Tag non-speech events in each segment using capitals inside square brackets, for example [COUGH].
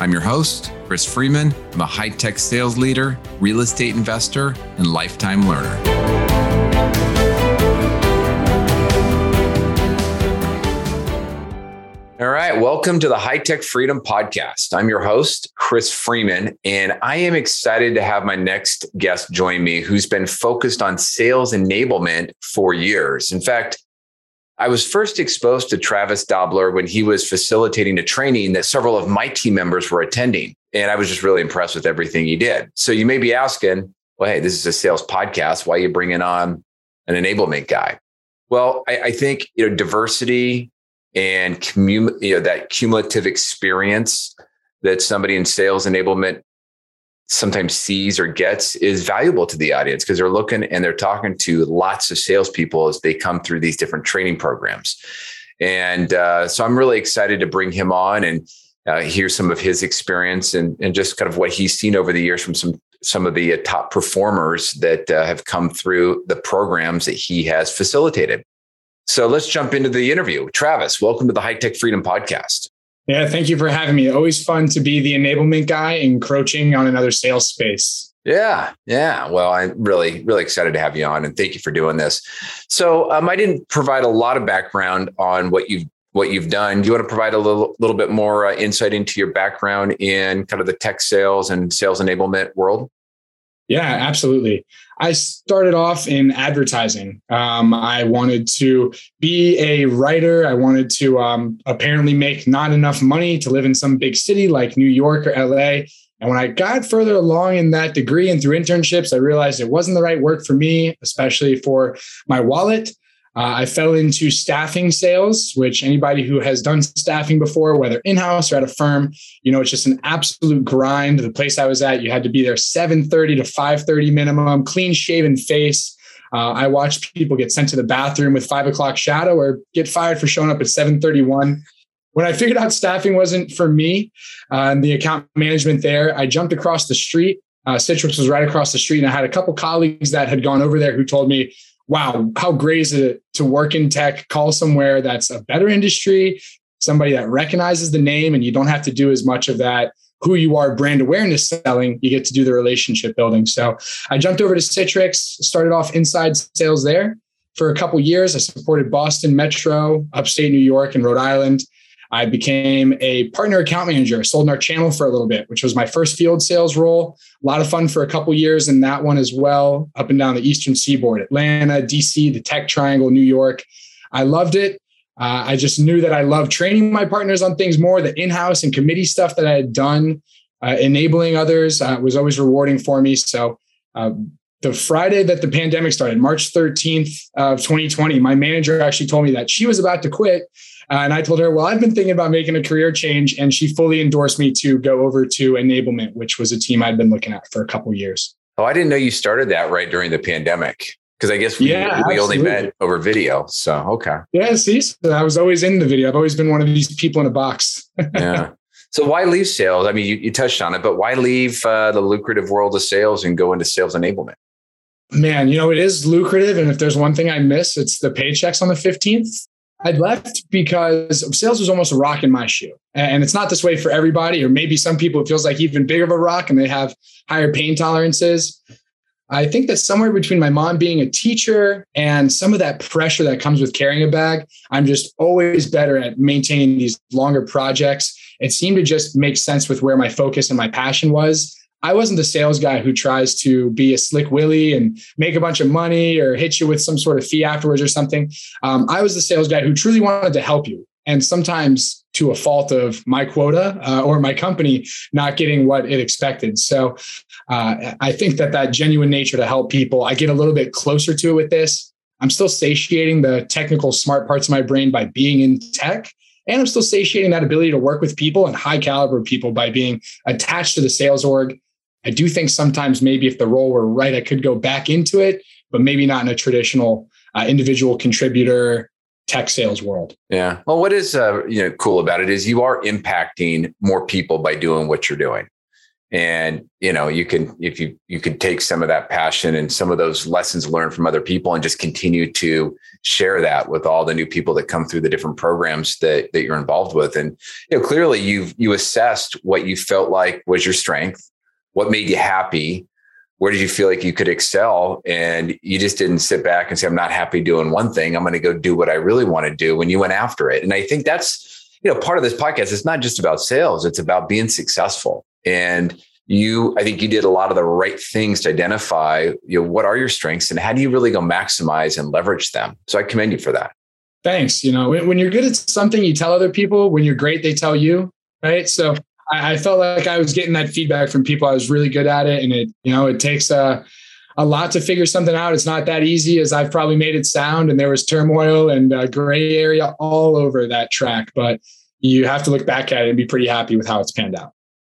I'm your host, Chris Freeman. I'm a high tech sales leader, real estate investor, and lifetime learner. All right, welcome to the High Tech Freedom Podcast. I'm your host, Chris Freeman, and I am excited to have my next guest join me who's been focused on sales enablement for years. In fact, I was first exposed to Travis Dobler when he was facilitating a training that several of my team members were attending. And I was just really impressed with everything he did. So you may be asking, well, hey, this is a sales podcast. Why are you bringing on an enablement guy? Well, I, I think you know diversity and commun- you know that cumulative experience that somebody in sales enablement sometimes sees or gets is valuable to the audience because they're looking and they're talking to lots of salespeople as they come through these different training programs. And uh, so I'm really excited to bring him on and uh, hear some of his experience and, and just kind of what he's seen over the years from some some of the uh, top performers that uh, have come through the programs that he has facilitated. So let's jump into the interview. Travis, welcome to the High Tech Freedom Podcast. Yeah, thank you for having me. Always fun to be the enablement guy encroaching on another sales space. Yeah, yeah. Well, I'm really, really excited to have you on, and thank you for doing this. So, um, I didn't provide a lot of background on what you've what you've done. Do you want to provide a little, little bit more uh, insight into your background in kind of the tech sales and sales enablement world? Yeah, absolutely. I started off in advertising. Um, I wanted to be a writer. I wanted to um, apparently make not enough money to live in some big city like New York or LA. And when I got further along in that degree and through internships, I realized it wasn't the right work for me, especially for my wallet. Uh, I fell into staffing sales, which anybody who has done staffing before, whether in house or at a firm, you know, it's just an absolute grind. The place I was at, you had to be there 7:30 to 5:30 minimum, clean shaven face. Uh, I watched people get sent to the bathroom with five o'clock shadow or get fired for showing up at 7:31. When I figured out staffing wasn't for me uh, and the account management there, I jumped across the street. Uh, Citrix was right across the street, and I had a couple colleagues that had gone over there who told me, wow, how great is it to work in tech, call somewhere that's a better industry, somebody that recognizes the name, and you don't have to do as much of that who you are brand awareness selling, you get to do the relationship building. So I jumped over to Citrix, started off inside sales there for a couple years. I supported Boston Metro, upstate New York, and Rhode Island. I became a partner account manager, sold in our channel for a little bit, which was my first field sales role. A lot of fun for a couple years in that one as well, up and down the Eastern Seaboard, Atlanta, DC, the Tech Triangle, New York. I loved it. Uh, I just knew that I loved training my partners on things more. The in-house and committee stuff that I had done, uh, enabling others, uh, was always rewarding for me. So uh, the Friday that the pandemic started, March 13th of 2020, my manager actually told me that she was about to quit uh, and I told her, well, I've been thinking about making a career change. And she fully endorsed me to go over to Enablement, which was a team I'd been looking at for a couple years. Oh, I didn't know you started that right during the pandemic. Because I guess we, yeah, we only met over video. So, okay. Yeah, see, so I was always in the video. I've always been one of these people in a box. [LAUGHS] yeah. So why leave sales? I mean, you, you touched on it, but why leave uh, the lucrative world of sales and go into sales enablement? Man, you know, it is lucrative. And if there's one thing I miss, it's the paychecks on the 15th. I left because sales was almost a rock in my shoe. And it's not this way for everybody, or maybe some people it feels like even bigger of a rock and they have higher pain tolerances. I think that somewhere between my mom being a teacher and some of that pressure that comes with carrying a bag, I'm just always better at maintaining these longer projects. It seemed to just make sense with where my focus and my passion was. I wasn't the sales guy who tries to be a slick willy and make a bunch of money or hit you with some sort of fee afterwards or something. Um, I was the sales guy who truly wanted to help you. And sometimes to a fault of my quota uh, or my company not getting what it expected. So uh, I think that that genuine nature to help people, I get a little bit closer to it with this. I'm still satiating the technical smart parts of my brain by being in tech And I'm still satiating that ability to work with people and high caliber people by being attached to the sales org. I do think sometimes maybe if the role were right, I could go back into it, but maybe not in a traditional uh, individual contributor tech sales world. Yeah. Well, what is uh, you know cool about it is you are impacting more people by doing what you're doing. And you know, you can if you you could take some of that passion and some of those lessons learned from other people and just continue to share that with all the new people that come through the different programs that that you're involved with. And you know, clearly you've you assessed what you felt like was your strength, what made you happy, where did you feel like you could excel? And you just didn't sit back and say i'm not happy doing one thing. I'm going to go do what i really want to do when you went after it. And i think that's you know part of this podcast it's not just about sales it's about being successful. And you i think you did a lot of the right things to identify you know what are your strengths and how do you really go maximize and leverage them? So i commend you for that. Thanks you know when you're good at something you tell other people. When you're great they tell you right? So I, I felt like I was getting that feedback from people. I was really good at it, and it you know it takes a a lot to figure something out. It's not that easy as I've probably made it sound, and there was turmoil and uh, gray area all over that track. But you have to look back at it and be pretty happy with how it's panned out.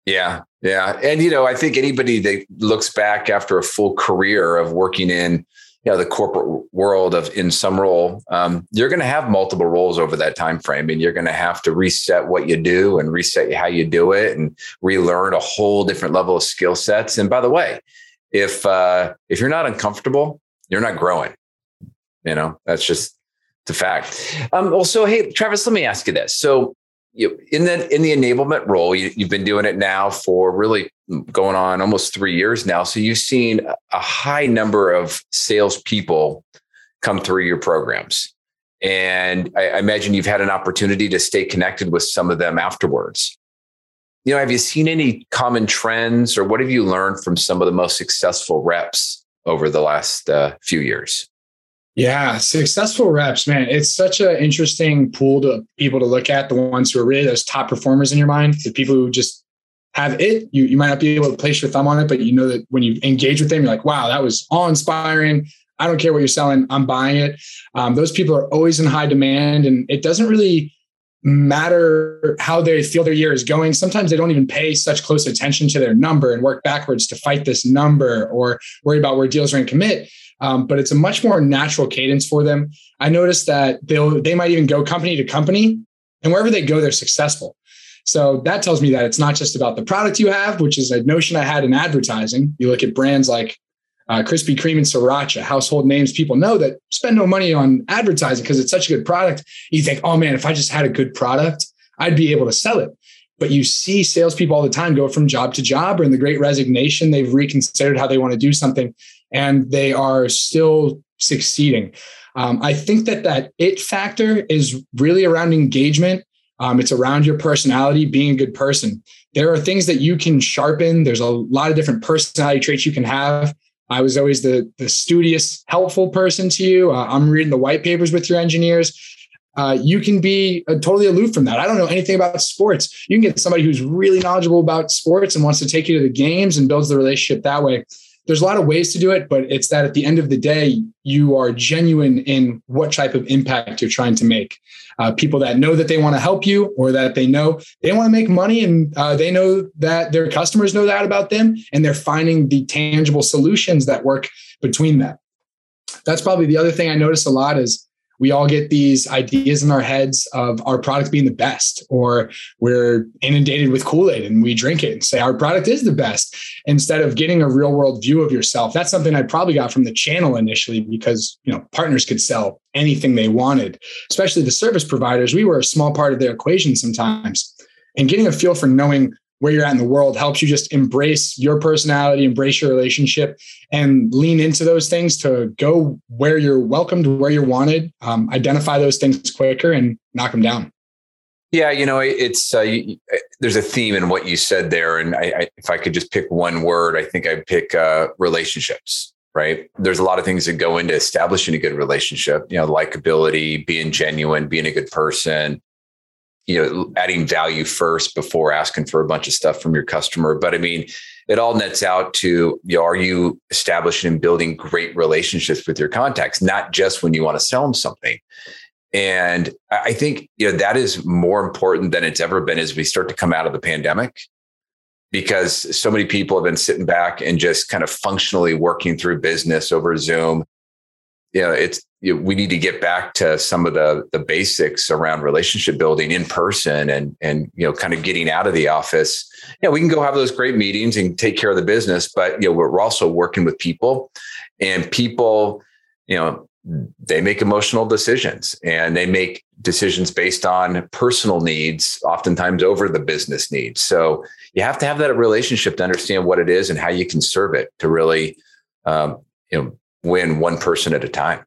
Yeah, yeah, and you know, I think anybody that looks back after a full career of working in you know the corporate world of in some role um, you're going to have multiple roles over that time frame and you're going to have to reset what you do and reset how you do it and relearn a whole different level of skill sets. And by the way if uh, if you're not uncomfortable you're not growing. You know that's just the fact. Um, well so hey travis let me ask you this. So you, in the in the enablement role, you, have been doing it now for really going on almost three years now. So you've seen a high number of salespeople come through your programs, and I, I imagine you've had an opportunity to stay connected with some of them afterwards. You know, have you seen any common trends, or what have you learned from some of the most successful reps over the last uh, few years? Yeah, successful reps, man. It's such an interesting pool to people to look at. The ones who are really those top performers in your mind, the people who just have it. You you might not be able to place your thumb on it, but you know that when you engage with them, you're like, wow, that was awe inspiring. I don't care what you're selling, I'm buying it. Um, those people are always in high demand, and it doesn't really matter how they feel their year is going. Sometimes they don't even pay such close attention to their number and work backwards to fight this number or worry about where deals are in commit um, but it's a much more natural cadence for them. I noticed that they'll they might even go company to company, and wherever they go, they're successful. So that tells me that it's not just about the product you have, which is a notion I had in advertising. You look at brands like uh, Krispy Kreme and Sriracha, household names people know that spend no money on advertising because it's such a good product. You think, oh man, if I just had a good product, I'd be able to sell it. But you see salespeople all the time go from job to job, or in the great resignation, they've reconsidered how they want to do something and they are still succeeding. Um, I think that that it factor is really around engagement. Um, it's around your personality, being a good person. There are things that you can sharpen. There's a lot of different personality traits you can have. I was always the the studious, helpful person to you. Uh, I'm reading the white papers with your engineers. Uh, you can be uh, totally aloof from that. I don't know anything about sports. You can get somebody who's really knowledgeable about sports and wants to take you to the games and builds the relationship that way there's a lot of ways to do it, but it's that at the end of the day, you are genuine in what type of impact you're trying to make. Uh, people that know that they want to help you or that they know they want to make money and uh, they know that their customers know that about them and they're finding the tangible solutions that work between that. That's probably the other thing I notice a lot is we all get these ideas in our heads of our product being the best, or we're inundated with Kool Aid and we drink it and say our product is the best instead of getting a real world view of yourself. That's something I probably got from the channel initially because you know partners could sell anything they wanted, especially the service providers. We were a small part of their equation sometimes. And getting a feel for knowing where you're at in the world helps you just embrace your personality, embrace your relationship, and lean into those things to go where you're welcomed, where you're wanted, um, identify those things quicker and knock them down. Yeah, you know, it's uh, you, there's a theme in what you said there, and I, I, if I could just pick one word, I think I'd pick uh, relationships. Right? There's a lot of things that go into establishing a good relationship. You know, likability, being genuine, being a good person, you know adding value first before asking for a bunch of stuff from your customer but i mean it all nets out to you know, are you establishing and building great relationships with your contacts not just when you want to sell them something And I think you know that is more important than it's ever been as we start to come out of the pandemic because so many people have been sitting back and just kind of functionally working through business over Zoom. You know, it's you know, we need to get back to some of the the basics around relationship building in person and and you know kind of getting out of the office. Yeah, we can go have those great meetings and take care of the business, but you know we're also working with people, and people, you know, they make emotional decisions and they make decisions based on personal needs, oftentimes over the business needs. So you have to have that relationship to understand what it is and how you can serve it to really, um, you know, win one person at a time.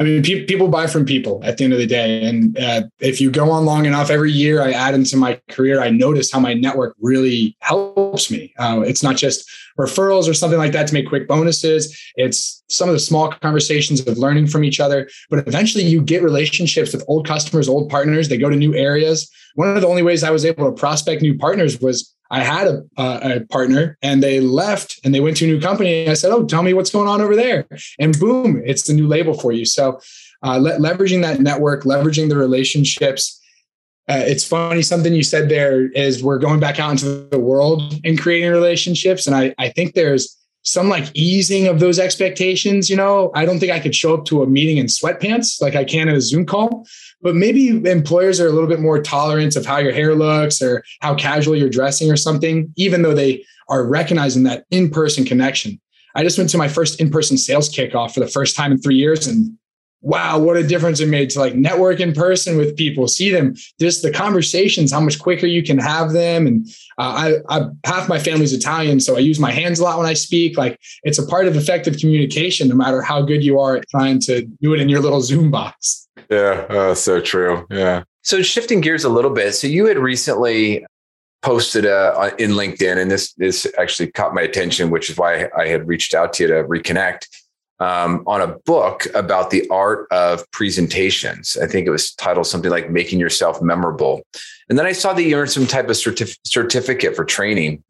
I mean, pe- people buy from people at the end of the day. And uh, if you go on long enough, every year I add into my career, I notice how my network really helps me. Uh, it's not just referrals or something like that to make quick bonuses. It's some of the small conversations of learning from each other. But eventually you get relationships with old customers, old partners. They go to new areas. One of the only ways I was able to prospect new partners was I had a, a, partner and they left and they went to a new company. I said, Oh, tell me what's going on over there. And boom, it's the new label for you. So, uh, le- leveraging that network, leveraging the relationships. Uh, it's funny, something you said there is we're going back out into the world and creating relationships. And I, I think there's some like easing of those expectations. You know, I don't think I could show up to a meeting in sweatpants like I can in a Zoom call, but maybe employers are a little bit more tolerant of how your hair looks or how casual you're dressing or something, even though they are recognizing that in person connection. I just went to my first in person sales kickoff for the first time in three years and wow, what a difference it made to like network in person with people, see them, just the conversations, how much quicker you can have them. And uh, I, I, half my family's Italian, so I use my hands a lot when I speak. Like it's a part of effective communication, no matter how good you are at trying to do it in your little Zoom box. Yeah, oh, so true. Yeah. So shifting gears a little bit. So you had recently posted uh, in LinkedIn, and this this actually caught my attention, which is why I had reached out to you to reconnect um, on a book about the art of presentations. I think it was titled something like "Making Yourself Memorable." And then I saw that you earned some type of certif- certificate for training.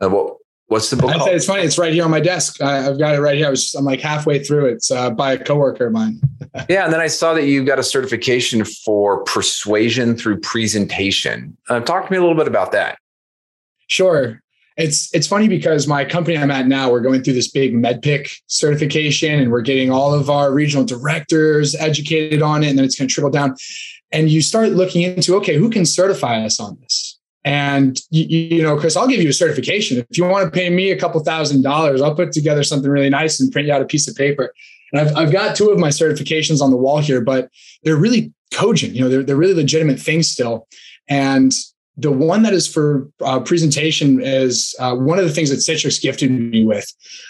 Uh, what, what's the book? It's funny. It's right here on my desk. I, have got it right here. I was, I'm like halfway through it. It's uh, by a coworker of mine. [LAUGHS] yeah, and then I saw that you got a certification for persuasion through presentation. Uh, talk to me a little bit about that. Sure it's it's funny because my company I'm at now, we're going through this big MEDDPICC certification and we're getting all of our regional directors educated on it, and then it's going to trickle down. And you start looking into, okay, who can certify us on this? And you, you know, Chris, I'll give you a certification. If you want to pay me a couple thousand dollars, I'll put together something really nice and print you out a piece of paper. And I've, I've got two of my certifications on the wall here, but they're really cogent. You know, they're, they're really legitimate things still. And the one that is for uh, presentation is uh, one of the things that Citrix gifted me with.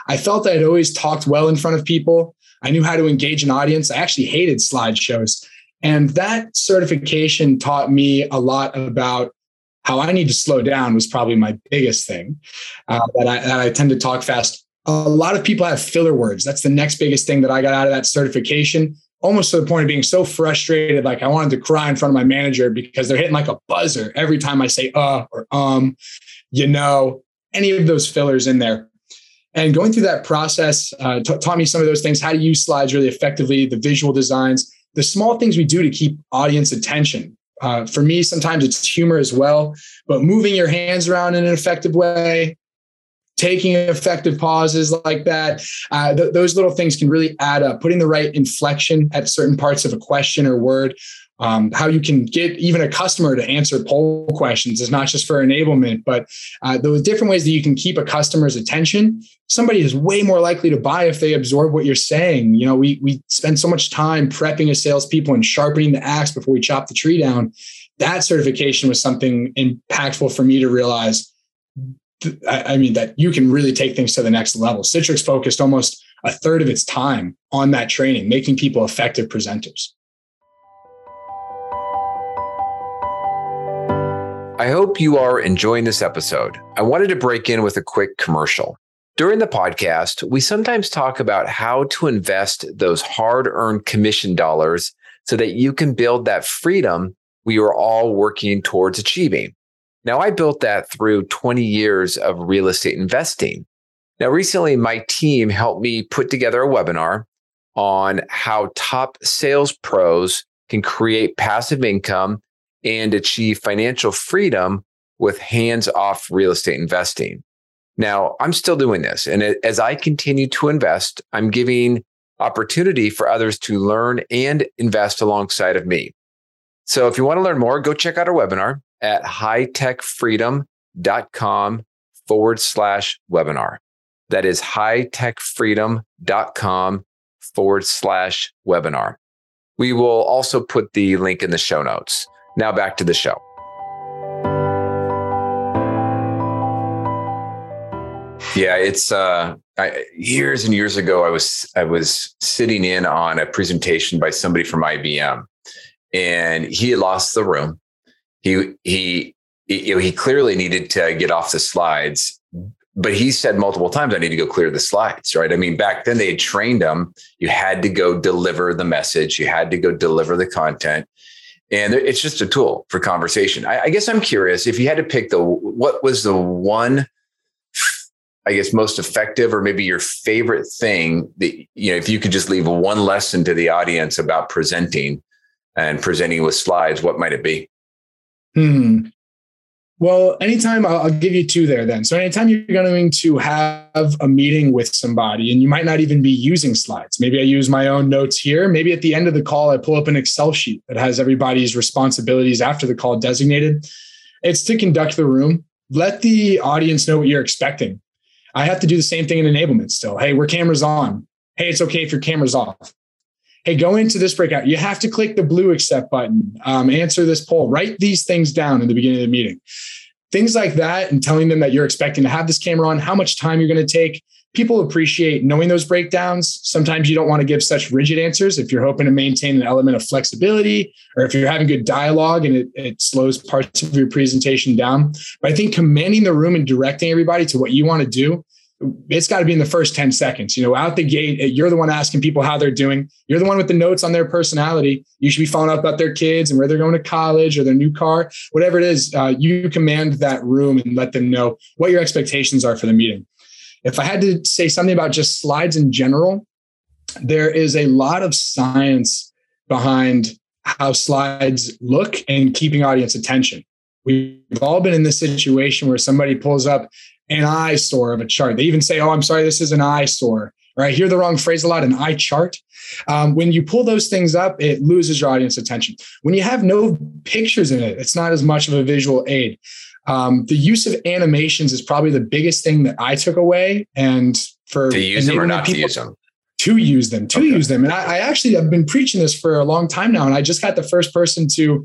I felt that I'd always talked well in front of people. I knew how to engage an audience. I actually hated slideshows. And that certification taught me a lot about how I need to slow down was probably my biggest thing. Uh, that, I, that I tend to talk fast. A lot of people have filler words. That's the next biggest thing that I got out of that certification almost to the point of being so frustrated. Like I wanted to cry in front of my manager because they're hitting like a buzzer every time I say uh or um, you know, any of those fillers in there. And going through that process uh, t- taught me some of those things, how to use slides really effectively, the visual designs, the small things we do to keep audience attention. Uh, for me, sometimes it's humor as well, but moving your hands around in an effective way, taking effective pauses like that. Uh, th- those little things can really add up. Putting the right inflection at certain parts of a question or word. Um, how you can get even a customer to answer poll questions is not just for enablement, but uh, those different ways that you can keep a customer's attention. Somebody is way more likely to buy if they absorb what you're saying. You know, we we spend so much time prepping as salespeople and sharpening the axe before we chop the tree down. That certification was something impactful for me to realize I mean, that you can really take things to the next level. Citrix focused almost a third of its time on that training, making people effective presenters. I hope you are enjoying this episode. I wanted to break in with a quick commercial. During the podcast, we sometimes talk about how to invest those hard earned commission dollars so that you can build that freedom we are all working towards achieving. Now, I built that through 20 years of real estate investing. Now, recently, my team helped me put together a webinar on how top sales pros can create passive income and achieve financial freedom with hands off real estate investing. Now, I'm still doing this. And as I continue to invest, I'm giving opportunity for others to learn and invest alongside of me. So if you want to learn more, go check out our webinar at hightechfreedom.com forward slash webinar. That is hightechfreedom.com forward slash webinar. We will also put the link in the show notes. Now back to the show. Yeah, it's uh, I, years and years ago. I was I was sitting in on a presentation by somebody from IBM, and he lost the room. He he he clearly needed to get off the slides, but he said multiple times, "I need to go clear the slides." Right? I mean, back then they had trained him. You had to go deliver the message. You had to go deliver the content, and it's just a tool for conversation. I, I guess I'm curious if you had to pick the what was the one I guess most effective or maybe your favorite thing that you know if you could just leave one lesson to the audience about presenting and presenting with slides what might it be hmm well anytime I'll, I'll give you two there then so anytime you're going to have a meeting with somebody and you might not even be using slides maybe i use my own notes here maybe at the end of the call i pull up an excel sheet that has everybody's responsibilities after the call designated it's to conduct the room let the audience know what you're expecting I have to do the same thing in enablement still. Hey, we're cameras on. Hey, it's okay if your camera's off. Hey, go into this breakout. You have to click the blue accept button, um, answer this poll, write these things down in the beginning of the meeting. Things like that, and telling them that you're expecting to have this camera on, how much time you're going to take, people appreciate knowing those breakdowns. Sometimes you don't want to give such rigid answers if you're hoping to maintain an element of flexibility or if you're having good dialogue and it, it slows parts of your presentation down. But I think commanding the room and directing everybody to what you want to do it's got to be in the first 10 seconds. You know, out the gate, you're the one asking people how they're doing. You're the one with the notes on their personality. You should be following up about their kids and where they're going to college or their new car, whatever it is. Uh, you command that room and let them know what your expectations are for the meeting. If I had to say something about just slides in general, there is a lot of science behind how slides look and keeping audience attention. We've all been in this situation where somebody pulls up an eye eyesore of a chart. They even say, Oh, I'm sorry, this is an eye eyesore. Or I hear the wrong phrase a lot, an eye chart. Um, when you pull those things up, it loses your audience attention. When you have no pictures in it, it's not as much of a visual aid. Um, the use of animations is probably the biggest thing that I took away. And for to use them or not to use them? To use them, to okay. use them. And I, I actually have been preaching this for a long time now. And I just got the first person to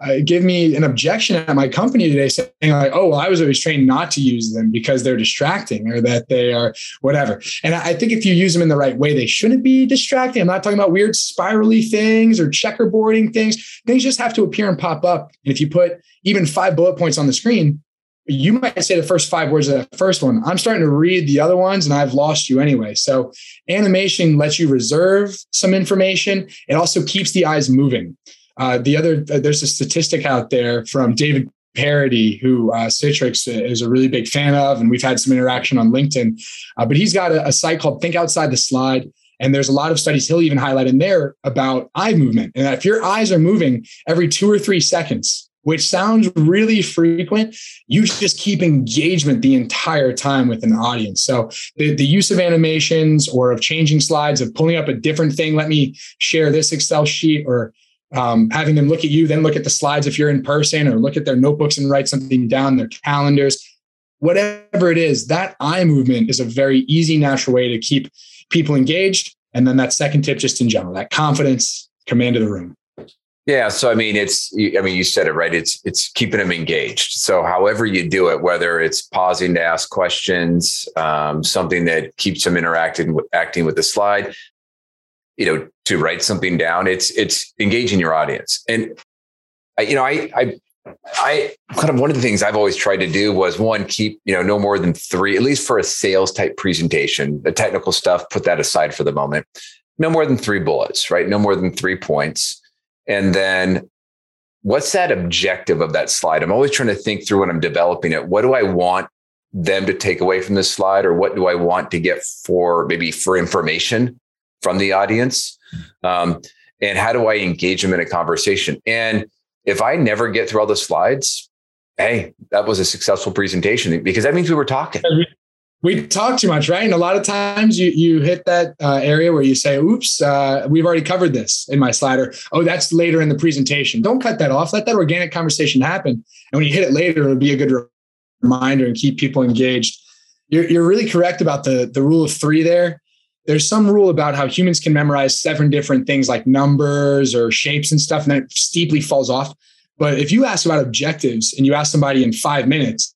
uh, give me an objection at my company today saying like oh well i was always trained not to use them because they're distracting or that they are whatever and i think if you use them in the right way they shouldn't be distracting i'm not talking about weird spirally things or checkerboarding things things just have to appear and pop up and if you put even five bullet points on the screen you might say the first five words of that first one. I'm starting to read the other ones and I've lost you anyway. So animation lets you reserve some information. It also keeps the eyes moving. Uh, the other, uh, there's a statistic out there from David Paradi, who uh, Citrix is a really big fan of, and we've had some interaction on LinkedIn. Uh, but he's got a, a, site called Think Outside the Slide. And there's a lot of studies he'll even highlight in there about eye movement. And if your eyes are moving every two or three seconds, which sounds really frequent, you just keep engagement the entire time with an audience. So the, the use of animations or of changing slides, of pulling up a different thing, let me share this Excel sheet or um, having them look at you, then look at the slides if you're in person, or look at their notebooks and write something down, their calendars, whatever it is, that eye movement is a very easy, natural way to keep people engaged. And then that second tip, just in general, that confidence, command of the room. Yeah. So, I mean, it's, I mean, you said it right. It's, it's keeping them engaged. So however you do it, whether it's pausing to ask questions, um, something that keeps them interacting acting with the slide, you know, to write something down. It's it's engaging your audience. And I, you know, I I I kind of one of the things I've always tried to do was one, keep, you know, no more than three, at least for a sales type presentation. The technical stuff, put that aside for the moment. No more than three bullets, right? No more than three points. And then what's that objective of that slide? I'm always trying to think through when I'm developing it. What do I want them to take away from this slide? Or what do I want to get for maybe for information from the audience? Um, and how do I engage them in a conversation? And if I never get through all the slides, hey, that was a successful presentation because that means we were talking. We talk too much, right? And a lot of times you you hit that uh, area where you say, "Oops, uh, we've already covered this in my slider." Oh, that's later in the presentation. Don't cut that off. Let that organic conversation happen. And when you hit it later, it'll be a good reminder and keep people engaged. You're, you're really correct about the the rule of three there there's some rule about how humans can memorize seven different things like numbers or shapes and stuff, and then it steeply falls off. But if you ask about objectives and you ask somebody in five minutes,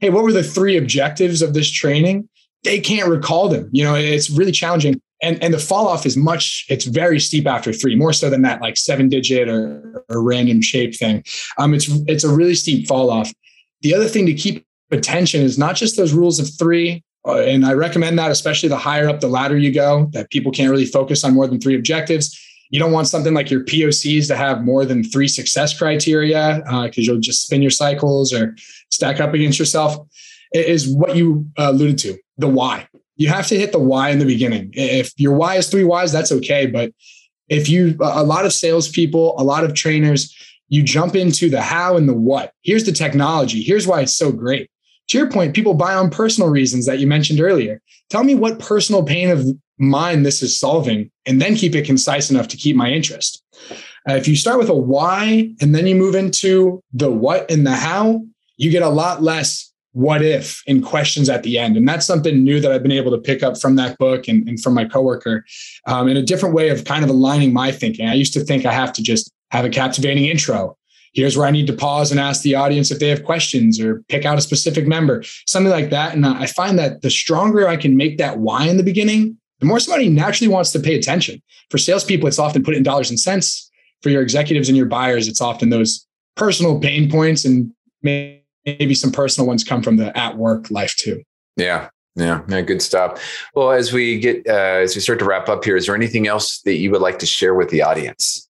hey, what were the three objectives of this training? They can't recall them. You know, it's really challenging. And, and the fall off is much, it's very steep after three, more so than that like seven digit or, or random shape thing. Um, it's it's a really steep fall off. The other thing to keep attention is not just those rules of three, uh, and I recommend that, especially the higher up the ladder you go, that people can't really focus on more than three objectives. You don't want something like your POCs to have more than three success criteria because uh, you'll just spin your cycles or stack up against yourself. It is what you uh, alluded to the why. You have to hit the why in the beginning. If your why is three whys, that's okay. But if you, a lot of salespeople, a lot of trainers, you jump into the how and the what. Here's the technology. Here's why it's so great to your point, people buy on personal reasons that you mentioned earlier. Tell me what personal pain of mine this is solving, and then keep it concise enough to keep my interest. Uh, if you start with a why and then you move into the what and the how, you get a lot less what if in questions at the end. And that's something new that I've been able to pick up from that book and, and from my coworker um, in a different way of kind of aligning my thinking. I used to think I have to just have a captivating intro here's where I need to pause and ask the audience if they have questions or pick out a specific member, something like that. And I find that the stronger I can make that why in the beginning, the more somebody naturally wants to pay attention. For salespeople, it's often put in dollars and cents. For your executives and your buyers, it's often those personal pain points and maybe some personal ones come from the at work life too. Yeah. Yeah, yeah, good stuff. Well, as we get uh, as we start to wrap up here, is there anything else that you would like to share with the audience?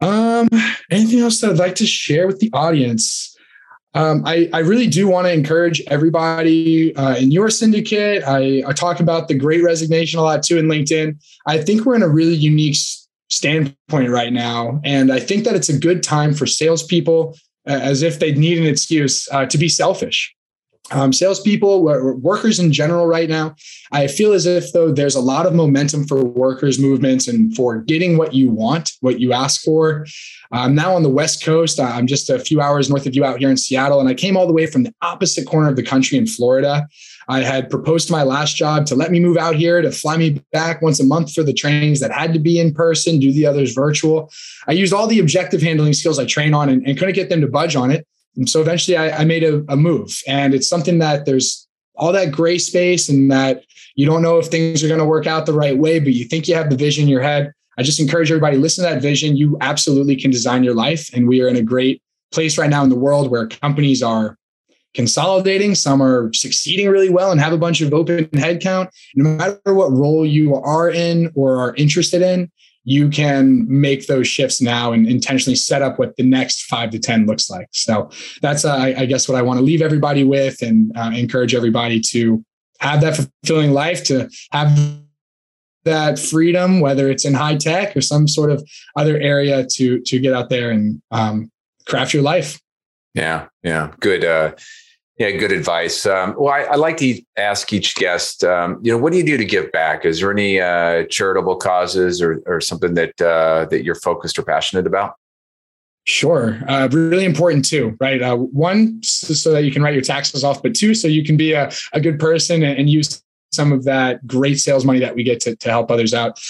Um, anything else that I'd like to share with the audience? Um, I, I really do want to encourage everybody uh, in your syndicate. I, I talk about the great resignation a lot too in LinkedIn. I think we're in a really unique standpoint right now. And I think that it's a good time for salespeople, uh, as if they need an excuse, uh, to be selfish um, salespeople, workers in general, right now, I feel as if though there's a lot of momentum for workers' movements and for getting what you want, what you ask for. I'm now on the West Coast. I'm just a few hours north of you out here in Seattle, and I came all the way from the opposite corner of the country in Florida. I had proposed to my last job to let me move out here to fly me back once a month for the trainings that had to be in person, do the others virtual. I used all the objective handling skills I train on and, and couldn't get them to budge on it. And so eventually I, I made a, a move. And it's something that there's all that gray space and that you don't know if things are going to work out the right way, but you think you have the vision in your head. I just encourage everybody listen to that vision. You absolutely can design your life. And we are in a great place right now in the world where companies are consolidating. Some are succeeding really well and have a bunch of open headcount. No matter what role you are in or are interested in, you can make those shifts now and intentionally set up what the next five to 10 looks like. So that's, uh, I, guess, what I want to leave everybody with and uh, encourage everybody to have that fulfilling life, to have that freedom, whether it's in high tech or some sort of other area to, to get out there and um, craft your life. Yeah. Yeah. Good. Uh, yeah, good advice. Um, well, I, I, like to ask each guest, um, you know, what do you do to give back? Is there any uh, charitable causes or, or something that uh, that you're focused or passionate about? Sure, uh, really important too, right? Uh, one, so that you can write your taxes off, but two, so you can be a, a good person and, and use some of that great sales money that we get to, to help others out.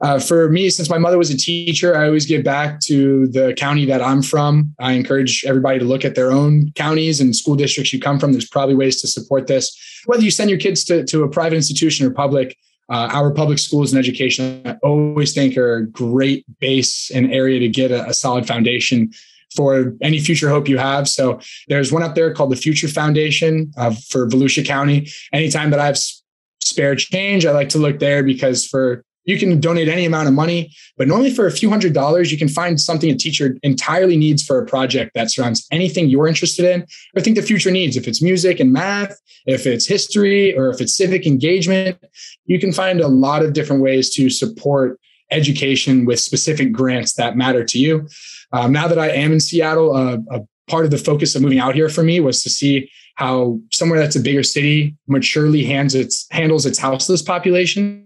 Uh, for me, since my mother was a teacher, I always give back to the county that I'm from. I encourage everybody to look at their own counties and school districts you come from. There's probably ways to support this. Whether you send your kids to, to a private institution or public, uh, our public schools and education, I always think are a great base and area to get a, a solid foundation for any future hope you have. So there's one up there called the Future Foundation uh, for Volusia County. Anytime that I have spare change, I like to look there because for you can donate any amount of money, but normally for a few hundred dollars, you can find something a teacher entirely needs for a project that surrounds anything you're interested in or think the future needs. If it's music and math, if it's history, or if it's civic engagement, you can find a lot of different ways to support education with specific grants that matter to you. Um, now that I am in Seattle, uh, a part of the focus of moving out here for me was to see how somewhere that's a bigger city maturely hands its, handles its houseless population.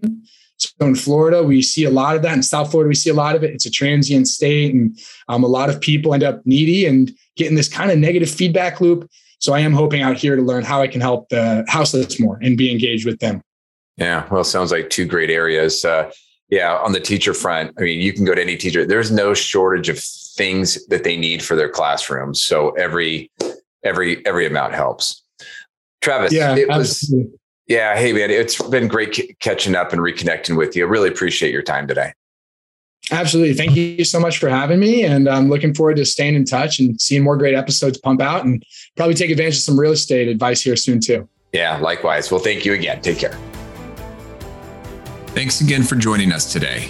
So in Florida, we see a lot of that. In South Florida, we see a lot of it. It's a transient state, and um, a lot of people end up needy and getting this kind of negative feedback loop. So I am hoping out here to learn how I can help the houseless more and be engaged with them. Yeah, well, sounds like two great areas. Uh, yeah, on the teacher front, I mean, you can go to any teacher. There's no shortage of things that they need for their classrooms. So every every every amount helps. Travis, yeah, it was absolutely. yeah. Hey man, it's been great c- catching up and reconnecting with you. I really appreciate your time today. Absolutely. Thank you so much for having me. And I'm looking forward to staying in touch and seeing more great episodes pump out and probably take advantage of some real estate advice here soon, too. Yeah, likewise. Well, thank you again. Take care. Thanks again for joining us today.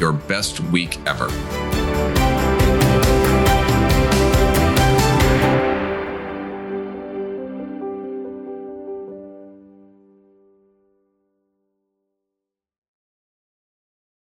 your best week ever.